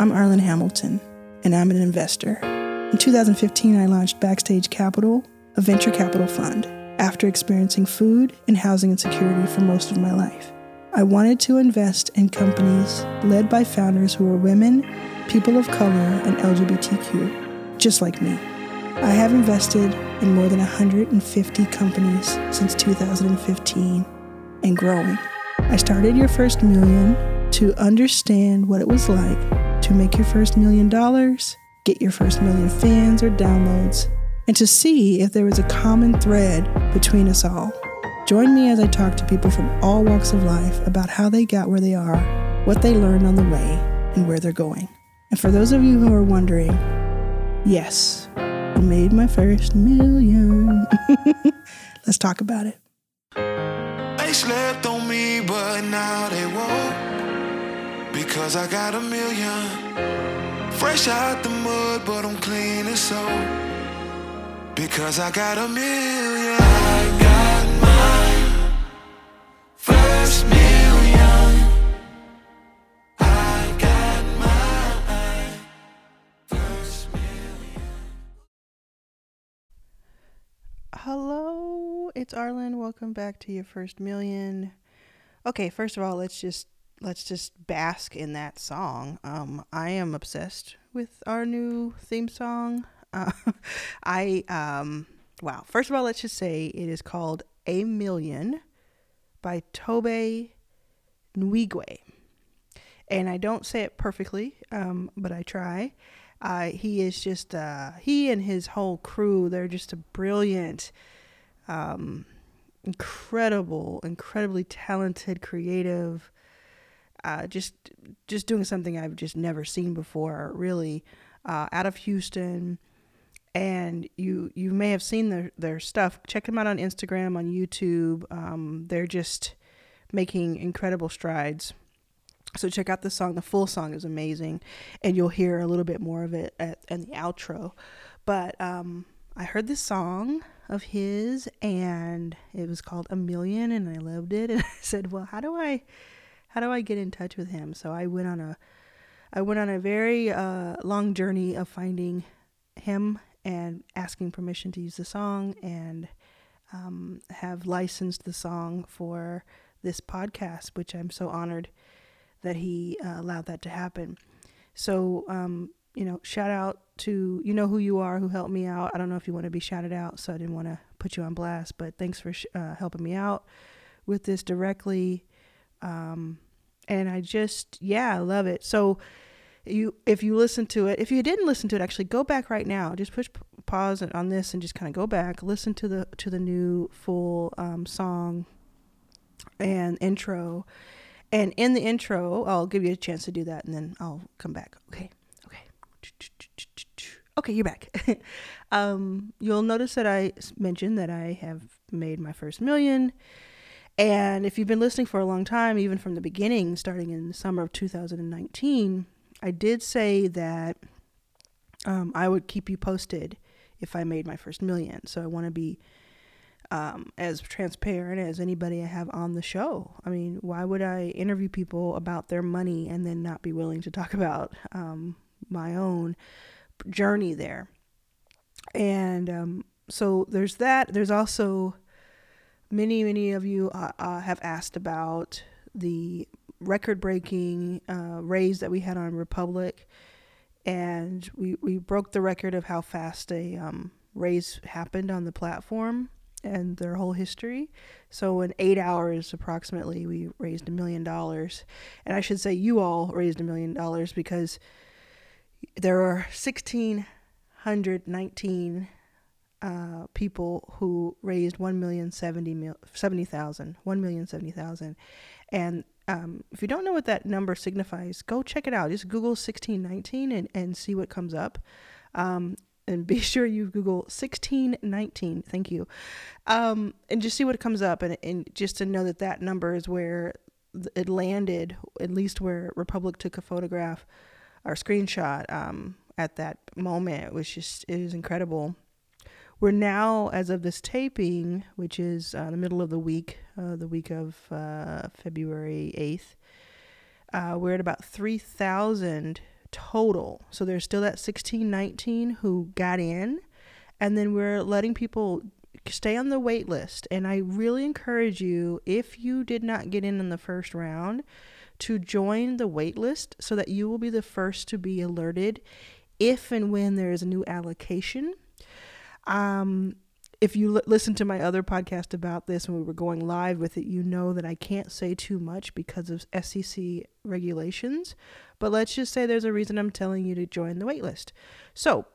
I'm Arlan Hamilton, and I'm an investor. In 2015, I launched Backstage Capital, a venture capital fund, after experiencing food and housing insecurity for most of my life. I wanted to invest in companies led by founders who are women, people of color, and LGBTQ, just like me. I have invested in more than 150 companies since 2015 and growing. I started Your First Million to understand what it was like to make your first million dollars, get your first million fans or downloads, and to see if there was a common thread between us all. Join me as I talk to people from all walks of life about how they got where they are, what they learned on the way, and where they're going. And for those of you who are wondering, yes, I made my first million. Let's talk about it. They slept on me, but now they Because I got a million. Fresh out the mud, but I'm clean as soap. Because I got a million. I got my first million. I got my first million. Hello, it's Arlan. Welcome back to your first million. Okay, first of all, let's just let's just bask in that song. Um, I am obsessed with our new theme song. Uh, I um, wow. First of all, let's just say it is called "A Million by Tobe Nwigwe, and I don't say it perfectly, um, but I try. Uh, he is just uh, he and his whole crew. They're just a brilliant, um, incredible, incredibly talented, creative. Uh, just just doing something I've just never seen before. Really, uh, out of Houston, and you you may have seen their their stuff. Check them out on Instagram, on YouTube. Um, they're just making incredible strides. So check out the song. The full song is amazing, and you'll hear a little bit more of it at, in the outro. But um, I heard this song of his, and it was called "A Million, and I loved it. And I said, "Well, how do I, how do I get in touch with him?" So I went on a, I went on a very uh, long journey of finding him and asking permission to use the song, and um, have licensed the song for this podcast, which I'm so honored that he uh, allowed that to happen. So, um, you know, shout out to you know who you are who helped me out. I don't know if you want to be shouted out, so I didn't want to put you on blast, but thanks for sh- uh, helping me out with this directly. Um, and I just, yeah, I love it. So, you if you listen to it, if you didn't listen to it, actually go back right now. Just push pause on this and just kind of go back, listen to the to the new full um, song and intro and in the intro, I'll give you a chance to do that and then I'll come back. Okay. Okay. Okay, you're back. um, you'll notice that I mentioned that I have made my first million. And if you've been listening for a long time, even from the beginning, starting in the summer of 2019, I did say that um, I would keep you posted if I made my first million. So I want to be um, as transparent as anybody I have on the show. I mean, why would I interview people about their money and then not be willing to talk about um, my own journey there? And um, so there's that. There's also many, many of you uh, uh, have asked about the record breaking uh, raise that we had on Republic. And we, we broke the record of how fast a um, raise happened on the platform and their whole history. So in eight hours, approximately, we raised a million dollars. And I should say you all raised a million dollars because there are 1,619 uh, people who raised 1,070,000, 1,070,000. And um, if you don't know what that number signifies, go check it out. Just Google 1619 and, and see what comes up. Um, and be sure you Google 1619. Thank you. Um, and just see what comes up. And, and just to know that that number is where it landed, at least where Republic took a photograph or screenshot um, at that moment, was just, is incredible. We're now, as of this taping, which is uh, the middle of the week, uh, the week of uh, February 8th, uh, we're at about 3,000 total. So there's still that 1619 who got in, and then we're letting people stay on the wait list. And I really encourage you, if you did not get in in the first round, to join the wait list so that you will be the first to be alerted if and when there is a new allocation. Um, if you l- listen to my other podcast about this when we were going live with it, you know that I can't say too much because of SEC regulations. But let's just say there's a reason I'm telling you to join the waitlist. So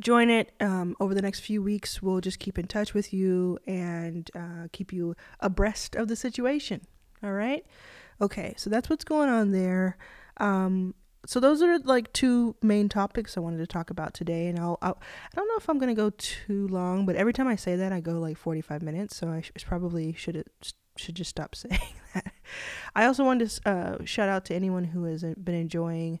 join it um, over the next few weeks. We'll just keep in touch with you and uh, keep you abreast of the situation. All right. Okay. So that's what's going on there. Um, so those are like two main topics I wanted to talk about today, and I'll, I'll I don't know if I'm gonna go too long, but every time I say that, I go like 45 minutes, so I sh- probably should should just stop saying that. I also wanted to uh, shout out to anyone who has been enjoying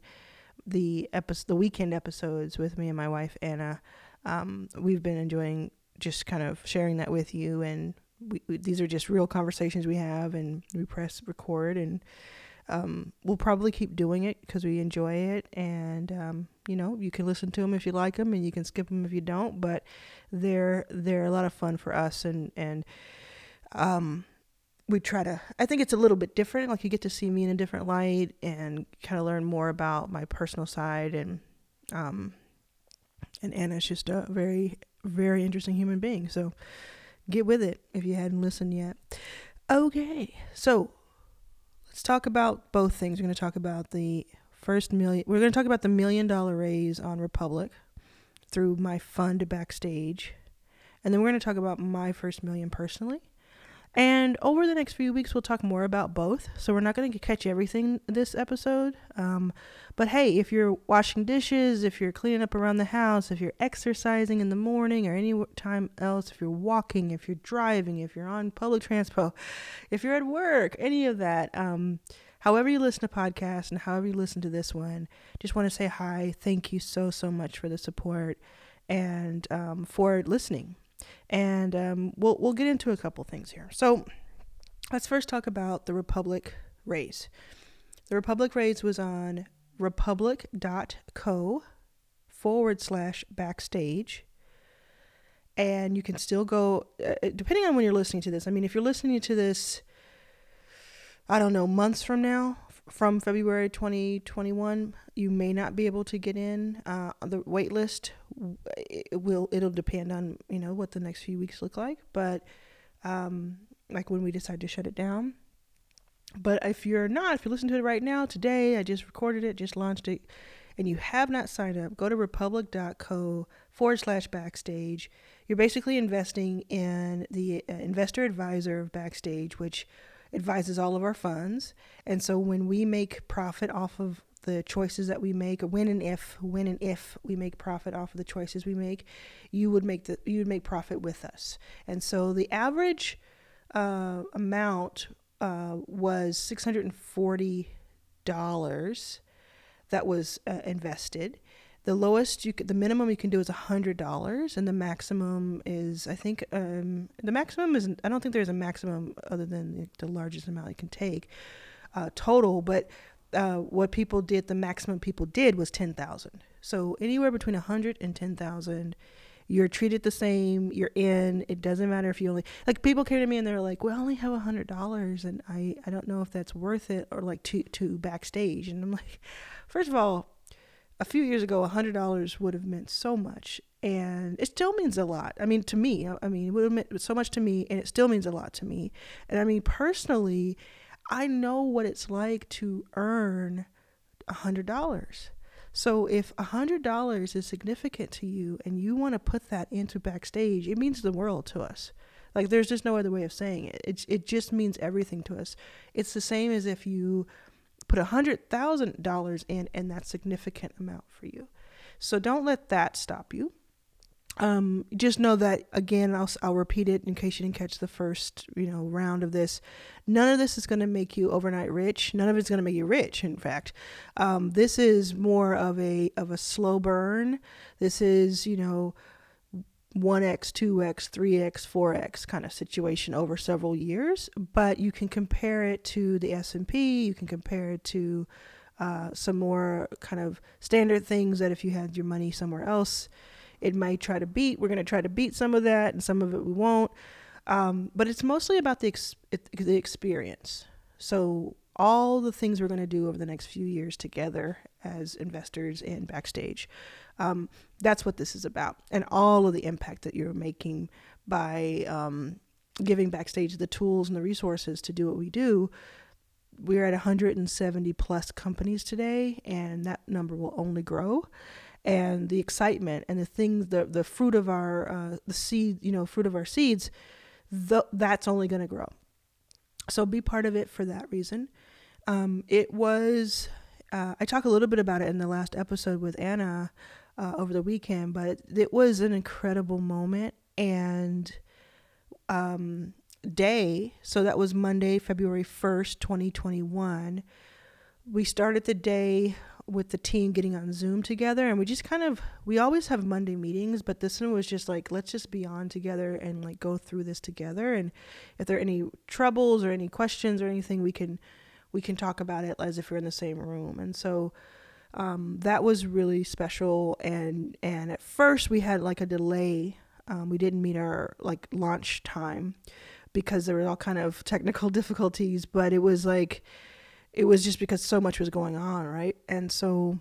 the episode, the weekend episodes with me and my wife Anna. Um, we've been enjoying just kind of sharing that with you, and we, we, these are just real conversations we have, and we press record and um, we'll probably keep doing it because we enjoy it, and um, you know you can listen to them if you like them, and you can skip them if you don't. But they're they're a lot of fun for us, and and um, we try to. I think it's a little bit different. Like you get to see me in a different light, and kind of learn more about my personal side, and um, and Anna's just a very very interesting human being. So get with it if you hadn't listened yet. Okay, so let's talk about both things. We're going to talk about the first million. We're going to talk about the million dollar raise on Republic through my fund backstage. And then we're going to talk about my first million personally. And over the next few weeks, we'll talk more about both. So we're not going to catch everything this episode. Um, but hey, if you're washing dishes, if you're cleaning up around the house, if you're exercising in the morning or any time else, if you're walking, if you're driving, if you're on public transport, if you're at work, any of that, um, however you listen to podcasts and however you listen to this one, just want to say hi. Thank you so, so much for the support and um, for listening and um, we'll we'll get into a couple things here. So let's first talk about the Republic raise. The Republic raise was on republic.co forward slash backstage. And you can still go, uh, uh, depending on when you're listening to this. I mean, if you're listening to this, I don't know, months from now, from February 2021, you may not be able to get in. Uh, the wait list it will it'll depend on you know what the next few weeks look like, but um, like when we decide to shut it down. But if you're not, if you're listening to it right now, today, I just recorded it, just launched it, and you have not signed up, go to republic.co forward slash backstage. You're basically investing in the uh, investor advisor of Backstage, which advises all of our funds. And so when we make profit off of the choices that we make, when and if, when and if we make profit off of the choices we make, you would make the you would make profit with us. And so the average uh, amount uh, was six hundred and forty dollars that was uh, invested. The lowest you could, the minimum you can do is hundred dollars, and the maximum is I think um, the maximum is I don't think there's a maximum other than the, the largest amount you can take uh, total, but uh, what people did, the maximum people did was ten thousand. So anywhere between a hundred and ten thousand, you're treated the same. You're in. It doesn't matter if you only like people came to me and they're like, "Well, I only have a hundred dollars, and I I don't know if that's worth it or like to to backstage." And I'm like, first of all, a few years ago, $100 would have meant so much. And it still means a lot. I mean, to me, I mean, it would have meant so much to me, and it still means a lot to me. And I mean, personally, I know what it's like to earn $100. So if $100 is significant to you and you want to put that into backstage, it means the world to us. Like there's just no other way of saying it. It it just means everything to us. It's the same as if you put a hundred thousand dollars in and that's significant amount for you. So don't let that stop you. Um, just know that again I'll, I'll repeat it in case you didn't catch the first you know round of this. None of this is going to make you overnight rich. None of it's going to make you rich in fact. Um, this is more of a of a slow burn. This is you know 1x, 2x, 3x, 4x kind of situation over several years, but you can compare it to the S&P, you can compare it to uh, some more kind of standard things that if you had your money somewhere else, it might try to beat. We're going to try to beat some of that, and some of it we won't. Um, but it's mostly about the ex- the experience. So all the things we're going to do over the next few years together as investors and backstage. Um, that's what this is about, and all of the impact that you're making by um, giving backstage the tools and the resources to do what we do. We're at 170 plus companies today, and that number will only grow. And the excitement and the things, the the fruit of our uh, the seed, you know, fruit of our seeds, the, that's only going to grow. So be part of it for that reason. Um, it was, uh, I talked a little bit about it in the last episode with Anna uh, over the weekend, but it was an incredible moment and um, day. So that was Monday, February 1st, 2021. We started the day with the team getting on Zoom together and we just kind of we always have Monday meetings, but this one was just like let's just be on together and like go through this together and if there are any troubles or any questions or anything we can we can talk about it as if we're in the same room. And so um, that was really special. And and at first we had like a delay. Um, we didn't meet our like launch time because there were all kind of technical difficulties. But it was like it was just because so much was going on, right? And so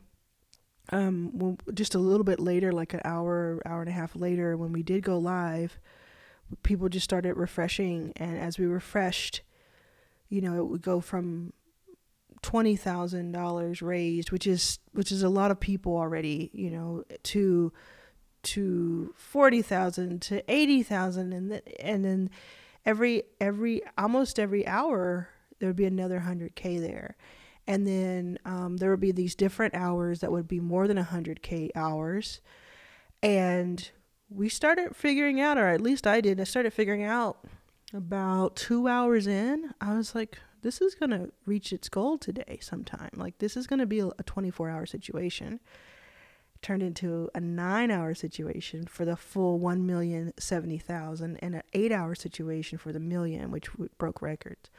um, just a little bit later, like an hour, hour and a half later, when we did go live, people just started refreshing, and as we refreshed, you know, it would go from twenty thousand dollars raised, which is which is a lot of people already, you know, to to forty thousand to eighty thousand, and then and then every every almost every hour there would be another hundred k there, and then um, there would be these different hours that would be more than hundred k hours, and we started figuring out, or at least I did. I started figuring out about two hours in. I was like, this is going to reach its goal today sometime. Like this is going to be a 24 hour situation turned into a 9 hour situation for the full 1,070,000 and an 8 hour situation for the million which broke records.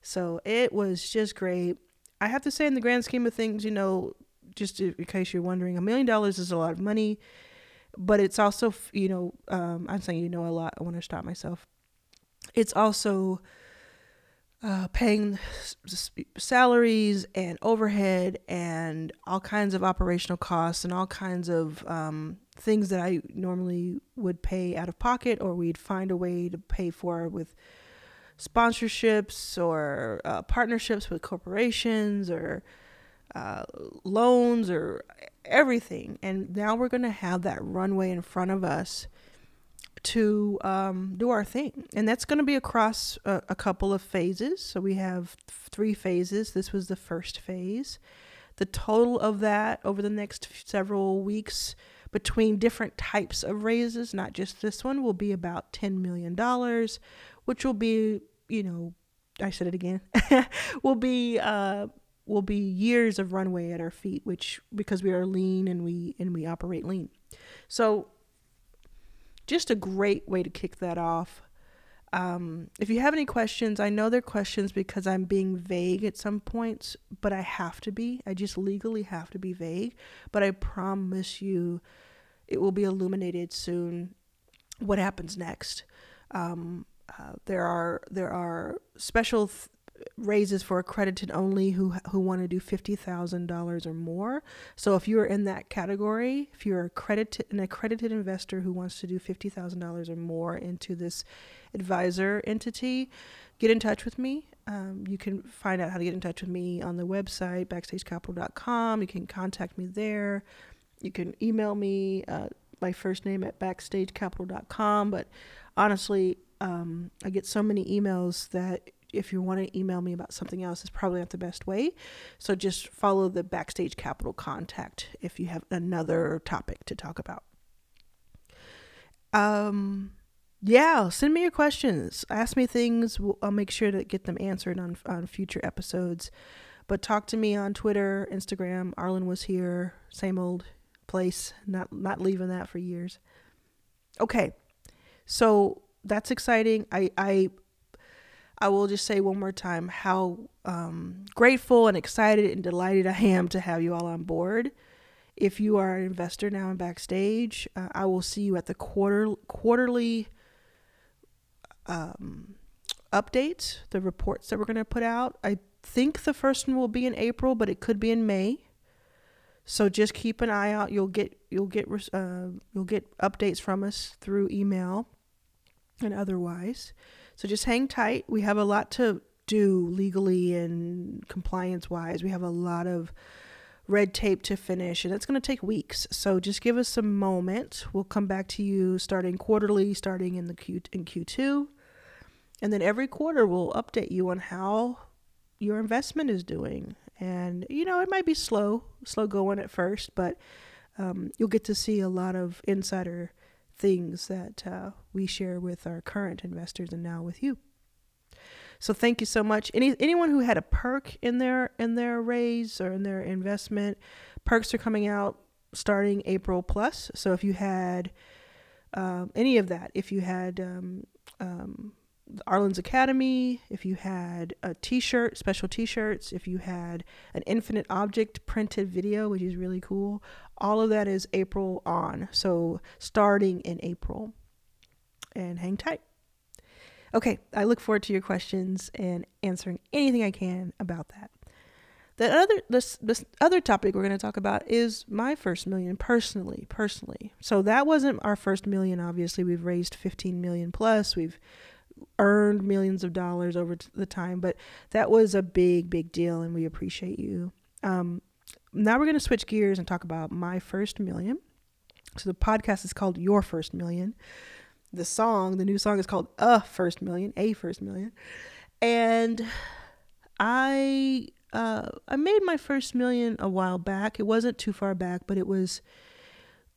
So it was just great. I have to say in the grand scheme of things, you know, just in case you're wondering, a million dollars is a lot of money, but it's also, you know, um, I'm saying you know a lot. I want to stop myself. It's also uh, paying salaries and overhead and all kinds of operational costs and all kinds of um, things that I normally would pay out of pocket or we'd find a way to pay for with sponsorships or uh, partnerships with corporations or uh, loans or everything. And now we're going to have that runway in front of us to um, do our thing. And that's going to be across a, a, couple of phases. So we have three phases. This was the first phase. The total of that over the next several weeks between different types of raises, not just this one, will be about $10 million, which will be, you know, I said it again, will be, uh, will be years of runway at our feet, which because we are lean and we and we operate lean. So just a great way to kick that off. Um, if you have any questions, I know they're questions because I'm being vague at some points, but I have to be. I just legally have to be vague. But I promise you, it will be illuminated soon. What happens next? Um, uh, there are there are special th- raises for accredited only who who want to do fifty thousand dollars or more. So if you are in that category, if you're accredited an accredited investor who wants to do fifty thousand dollars or more into this advisor entity, get in touch with me. Um, you can find out how to get in touch with me on the website backstagecapital.com. You can contact me there. You can email me uh, my first name at backstagecapital.com. But honestly, um, I get so many emails that if you want to email me about something else, it's probably not the best way. So just follow the Backstage Capital contact if you have another topic to talk about. Um, yeah, send me your questions. Ask me things. I'll make sure to get them answered on on future episodes. But talk to me on Twitter, Instagram. Arlan was here. Same old place. Not not leaving that for years. Okay, so that's exciting. I I I will just say one more time how um, grateful and excited and delighted I am to have you all on board. If you are an investor now in Backstage, uh, I will see you at the quarter quarterly um, updates, the reports that we're going to put out. I think the first one will be in April, but it could be in May. So just keep an eye out. You'll get you'll get uh, you'll get updates from us through email and otherwise. So just hang tight. We have a lot to do legally and compliance wise. We have a lot of red tape to finish and it's going to take weeks. So just give us a moment. We'll come back to you starting quarterly, starting in the Q in Q2. And then every quarter we'll update you on how your investment is doing. And you know, it might be slow, slow going at first, but um, you'll get to see a lot of insider things that uh, we share with our current investors and now with you. So thank you so much. Any anyone who had a perk in their in their raise or in their investment, perks are coming out starting April plus. So if you had um, any of that, if you had um, um, Arlan's Academy, if you had a t-shirt, special t-shirts, if you had an infinite object printed video, which is really cool, all of that is April on. So starting in April. And hang tight. Okay, I look forward to your questions and answering anything I can about that. The other this this other topic we're going to talk about is my first million personally, personally. So that wasn't our first million obviously. We've raised 15 million plus. We've earned millions of dollars over the time, but that was a big, big deal, and we appreciate you. Um, now we're going to switch gears and talk about my first million. So the podcast is called Your First Million. The song, the new song is called A First Million, A First Million. And I uh, I made my first million a while back. It wasn't too far back, but it was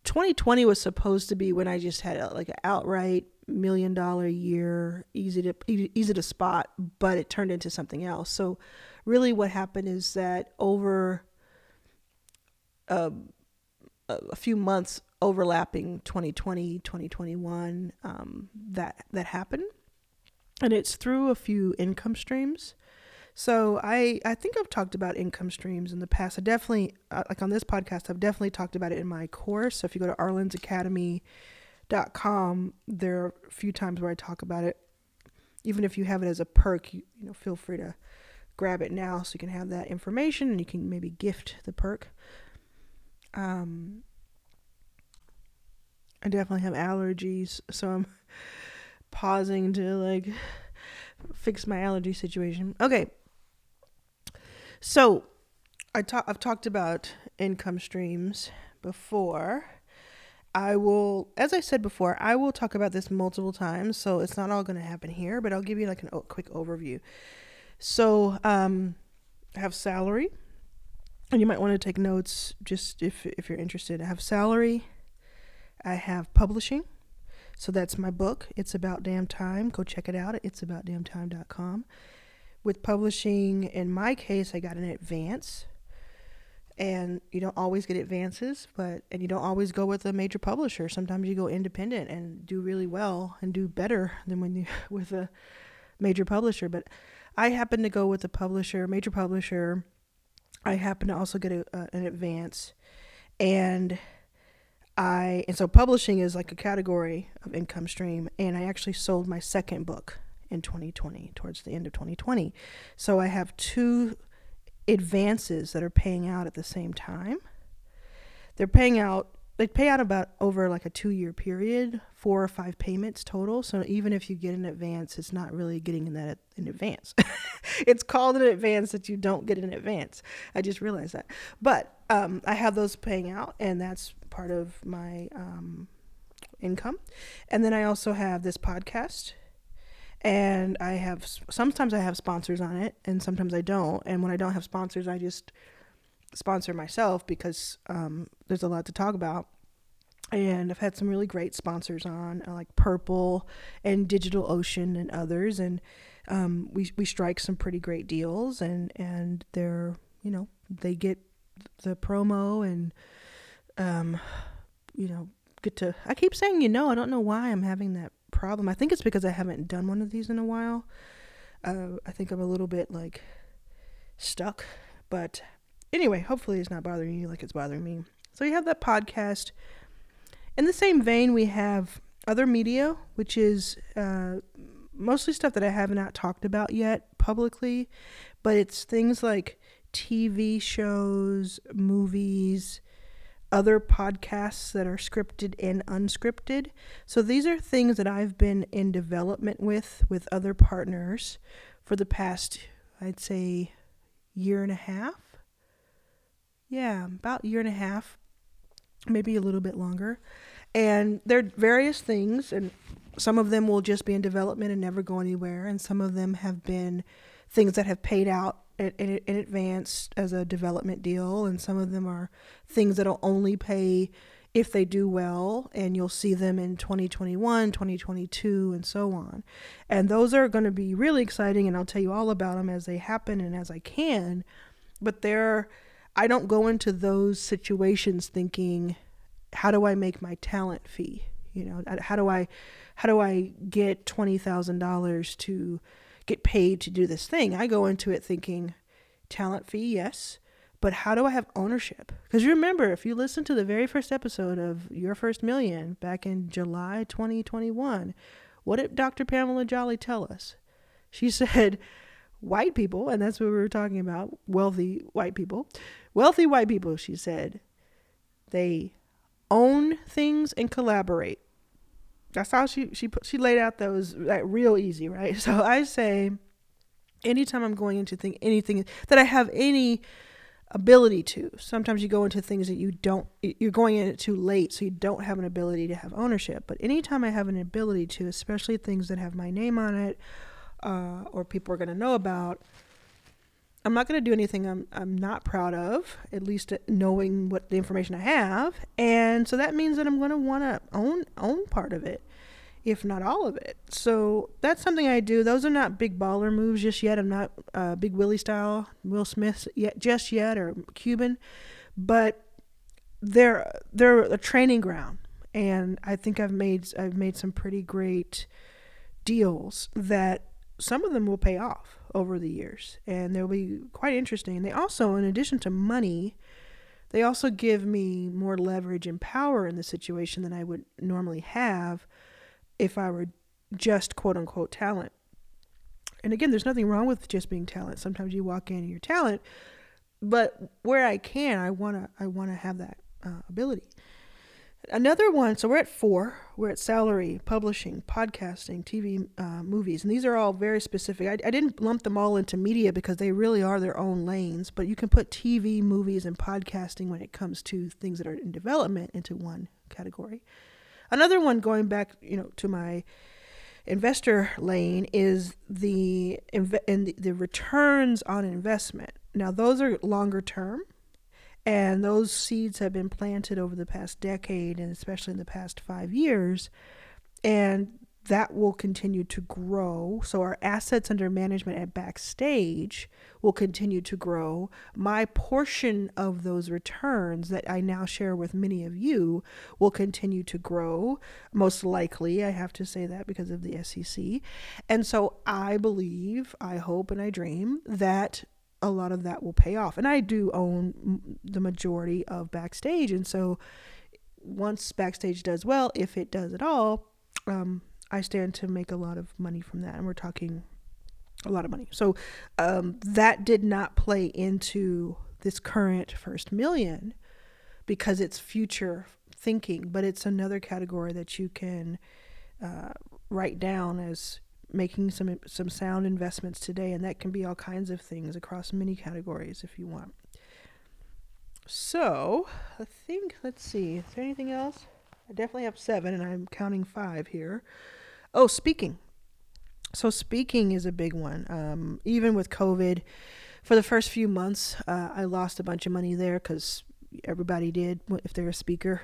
2020 was supposed to be when I just had a, like an outright million dollar year, easy to easy to spot, but it turned into something else. So really what happened is that over a, a few months overlapping 2020 2021 um, that that happened and it's through a few income streams so I I think I've talked about income streams in the past. I definitely uh, like on this podcast I've definitely talked about it in my course. So if you go to arlansacademy.com, there are a few times where I talk about it. Even if you have it as a perk, you, you know, feel free to grab it now so you can have that information and you can maybe gift the perk. Um I definitely have allergies, so I'm pausing to like fix my allergy situation. Okay, so, I talk, I've talked about income streams before. I will, as I said before, I will talk about this multiple times, so it's not all going to happen here, but I'll give you like a o- quick overview. So, um, I have salary, and you might want to take notes just if if you're interested. I have salary. I have publishing. So that's my book. It's about damn time. Go check it out at it'saboutdamntime.com with publishing, in my case, I got an advance. And you don't always get advances, but and you don't always go with a major publisher. Sometimes you go independent and do really well and do better than when you with a major publisher. But I happen to go with a publisher, major publisher. I happen to also get a, uh, an advance, and I and so publishing is like a category of income stream. And I actually sold my second book in 2020, towards the end of 2020. So I have two advances that are paying out at the same time. They're paying out they pay out about over like a two year period, four or five payments total. So even if you get an advance, it's not really getting in that in advance. it's called an advance that you don't get in advance. I just realized that. But um, I have those paying out, and that's part of my um, income. And then I also have this podcast and I have sometimes I have sponsors on it, and sometimes I don't. And when I don't have sponsors, I just sponsor myself because um, there's a lot to talk about. And I've had some really great sponsors on, uh, like Purple and Digital Ocean and others, and um, we we strike some pretty great deals, and and they're you know they get the promo and um, you know get to. I keep saying you know I don't know why I'm having that problem. I think it's because I haven't done one of these in a while. Uh, I think I'm a little bit like stuck, but anyway, hopefully it's not bothering you like it's bothering me. So you have that podcast. In the same vein, we have other media, which is uh, mostly stuff that I have not talked about yet publicly, but it's things like TV shows, movies, other podcasts that are scripted and unscripted. So these are things that I've been in development with with other partners for the past I'd say year and a half. Yeah, about a year and a half, maybe a little bit longer. And there are various things and some of them will just be in development and never go anywhere and some of them have been things that have paid out in, in advance as a development deal, and some of them are things that'll only pay if they do well, and you'll see them in 2021, 2022, and so on. And those are going to be really exciting, and I'll tell you all about them as they happen and as I can. But they're, I don't go into those situations thinking, how do I make my talent fee? You know, uh, how do I, how do I get twenty thousand dollars to get paid to do this thing. I go into it thinking talent fee, yes, but how do I have ownership? Because remember, if you listen to the very first episode of Your First Million back in July 2021, what did Dr. Pamela Jolly tell us? She said, white people, and that's what we were talking about wealthy white people, wealthy white people, she said, they own things and collaborate. That's how she she she laid out those like real easy, right? So I say, anytime I'm going into think anything that I have any ability to. Sometimes you go into things that you don't you're going in it too late, so you don't have an ability to have ownership. But anytime I have an ability to, especially things that have my name on it, uh, or people are going to know about, I'm not going to do anything I'm I'm not proud of, at least knowing what the information I have, and so that means that I'm going to want to own own part of it, if not all of it. So that's something I do. Those are not big baller moves just yet. I'm not uh, big Willie style, Will Smith yet just yet, or Cuban, but they're they're a training ground, and I think I've made I've made some pretty great deals that some of them will pay off over the years and they'll be quite interesting. And they also, in addition to money, they also give me more leverage and power in the situation than I would normally have if I were just quote unquote talent. And again, there's nothing wrong with just being talent. Sometimes you walk in and you're talent, but where I can, I wanna I wanna have that uh, ability. Another one, so we're at four. We're at salary, publishing, podcasting, TV, uh, movies, and these are all very specific. I, I didn't lump them all into media because they really are their own lanes, but you can put TV, movies, and podcasting when it comes to things that are in development into one category. Another one, going back, you know, to my investor lane, is the inv- and the, the returns on investment. Now, those are longer term and those seeds have been planted over the past decade and especially in the past five years. And that will continue to grow. So our assets under management at Backstage will continue to grow. My portion of those returns that I now share with many of you will continue to grow. Most likely, I have to say that because of the SEC. And so I believe, I hope, and I dream that a lot of that will pay off. And I do own the majority of Backstage. And so once Backstage does well, if it does at all, um, I stand to make a lot of money from that. And we're talking a lot of money. So um, that did not play into this current first million because it's future thinking, but it's another category that you can uh, write down as making some some sound investments today, and that can be all kinds of things across many categories if you want. So I think let's see, is there anything else? I definitely have seven, and I'm counting five here. Oh, speaking. So speaking is a big one. Um, even with COVID, for the first few months, uh, I lost a bunch of money there because everybody did if they're a speaker.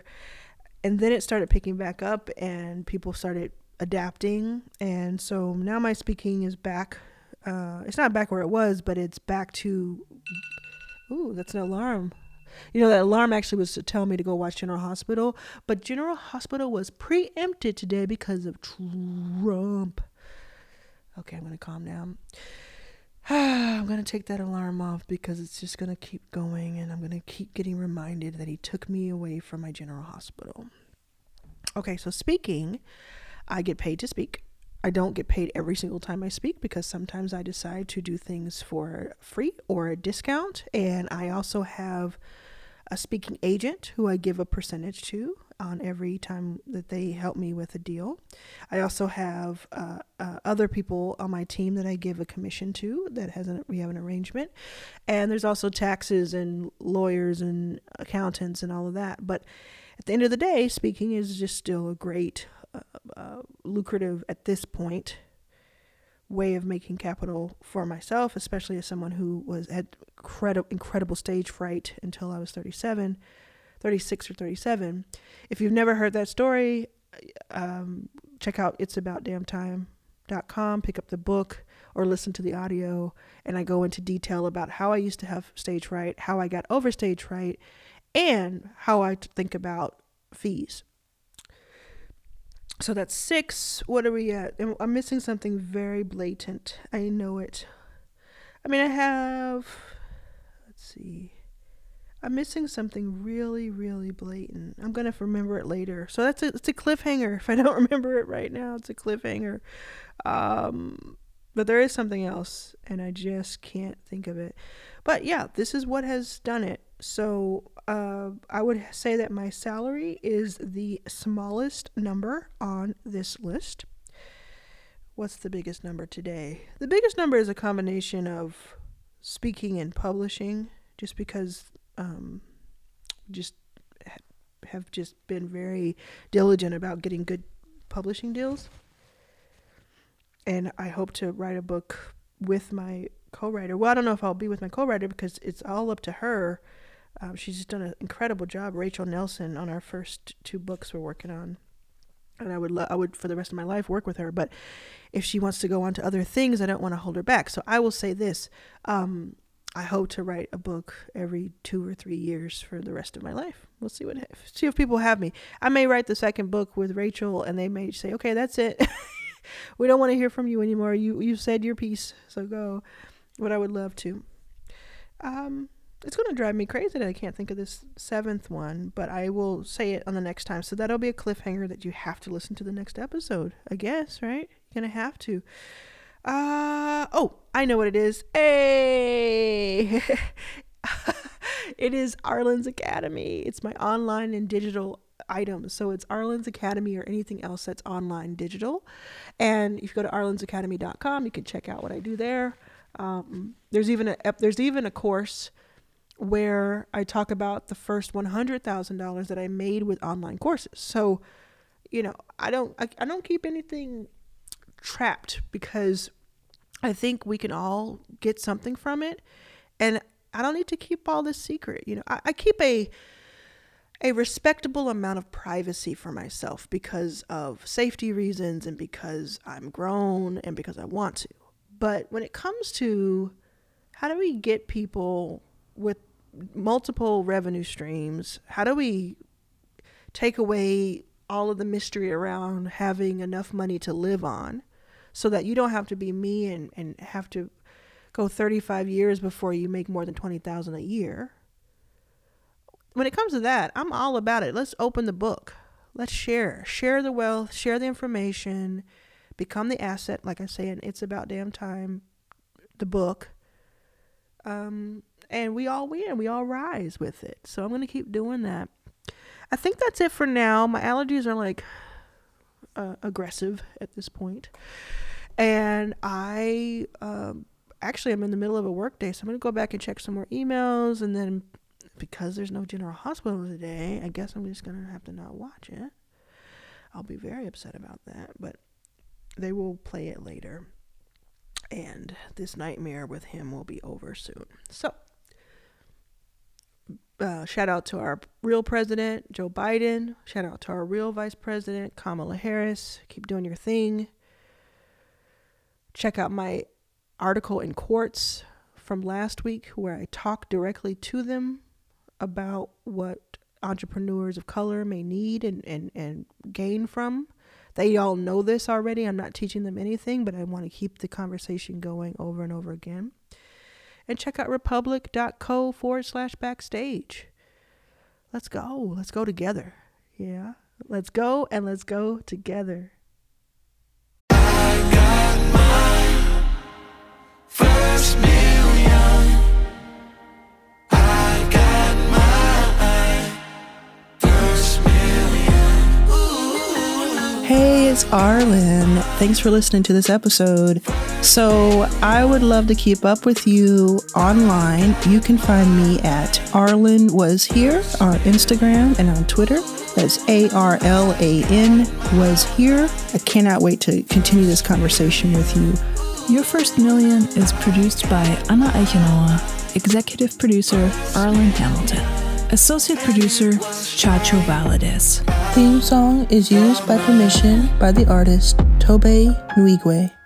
And then it started picking back up, and people started adapting. And so now my speaking is back. Uh, it's not back where it was, but it's back to. Ooh, that's an alarm. You know, that alarm actually was to tell me to go watch General Hospital, but General Hospital was preempted today because of Trump. Okay, I'm going to calm down. I'm going to take that alarm off because it's just going to keep going and I'm going to keep getting reminded that he took me away from my general hospital. Okay, so speaking, I get paid to speak. I don't get paid every single time I speak because sometimes I decide to do things for free or a discount. And I also have a speaking agent who I give a percentage to on every time that they help me with a deal. I also have uh, uh, other people on my team that I give a commission to that has an, we have an arrangement, and there's also taxes and lawyers and accountants and all of that. But at the end of the day, speaking is just still a great, uh, lucrative at this point way of making capital for myself, especially as someone who was had incredible incredible stage fright until I was 37 36 or 37. If you've never heard that story, um, check out it's about damn time.com, pick up the book or listen to the audio, and I go into detail about how I used to have stage fright, how I got over stage fright, and how I think about fees. So that's six. What are we at? I'm missing something very blatant. I know it. I mean, I have. Let's see. I'm missing something really, really blatant. I'm gonna remember it later. So that's a it's a cliffhanger. If I don't remember it right now, it's a cliffhanger. Um, but there is something else, and I just can't think of it. But yeah, this is what has done it. So uh, I would say that my salary is the smallest number on this list. What's the biggest number today? The biggest number is a combination of speaking and publishing, just because um, just have just been very diligent about getting good publishing deals. And I hope to write a book with my co-writer. Well, I don't know if I'll be with my co-writer because it's all up to her. Um, she's just done an incredible job, Rachel Nelson, on our first two books we're working on. And I would, lo- I would for the rest of my life work with her. But if she wants to go on to other things, I don't want to hold her back. So I will say this: um, I hope to write a book every two or three years for the rest of my life. We'll see what see if people have me. I may write the second book with Rachel, and they may say, "Okay, that's it. we don't want to hear from you anymore. You you said your piece, so go." But I would love to. Um, it's going to drive me crazy that I can't think of this seventh one, but I will say it on the next time. So that'll be a cliffhanger that you have to listen to the next episode, I guess, right? You're going to have to. Uh oh, I know what it is. Hey. it is Arlan's Academy. It's my online and digital items. So it's Arlan's Academy or anything else that's online digital. And if you go to arlansacademy.com, you can check out what I do there. Um, there's even a there's even a course where I talk about the first one hundred thousand dollars that I made with online courses. So, you know, I don't I, I don't keep anything trapped because I think we can all get something from it. And I don't need to keep all this secret. You know, I, I keep a a respectable amount of privacy for myself because of safety reasons and because I'm grown and because I want to. But when it comes to how do we get people with multiple revenue streams, how do we take away all of the mystery around having enough money to live on so that you don't have to be me and, and have to go 35 years before you make more than 20,000 a year. When it comes to that, I'm all about it. Let's open the book. Let's share. Share the wealth, share the information, become the asset like I say and it's about damn time the book. Um and we all win. We all rise with it. So I'm going to keep doing that. I think that's it for now. My allergies are like uh, aggressive at this point. and I um, actually I'm in the middle of a work day, so I'm gonna go back and check some more emails, and then because there's no General Hospital today, I guess I'm just gonna have to not watch it. I'll be very upset about that, but they will play it later, and this nightmare with him will be over soon. So. Uh, shout out to our real president, Joe Biden. Shout out to our real vice president, Kamala Harris. Keep doing your thing. Check out my article in Quartz from last week where I talk directly to them about what entrepreneurs of color may need and, and, and gain from They all know this already. I'm not teaching them anything, but I want to keep the conversation going over and over again. And check out republic.co forward slash backstage. Let's go. Let's go together. Yeah. Let's go and let's go together. First. It's Arlan. Thanks for listening to this episode. So, I would love to keep up with you online. You can find me at Arlan Was Here on Instagram and on Twitter. That's A R L A N Was Here. I cannot wait to continue this conversation with you. Your First Million is produced by Anna Eichenauer, executive producer Arlan Hamilton, associate producer Chacho Valadez. Theme song is used by permission by the artist Tobe Nwigwe.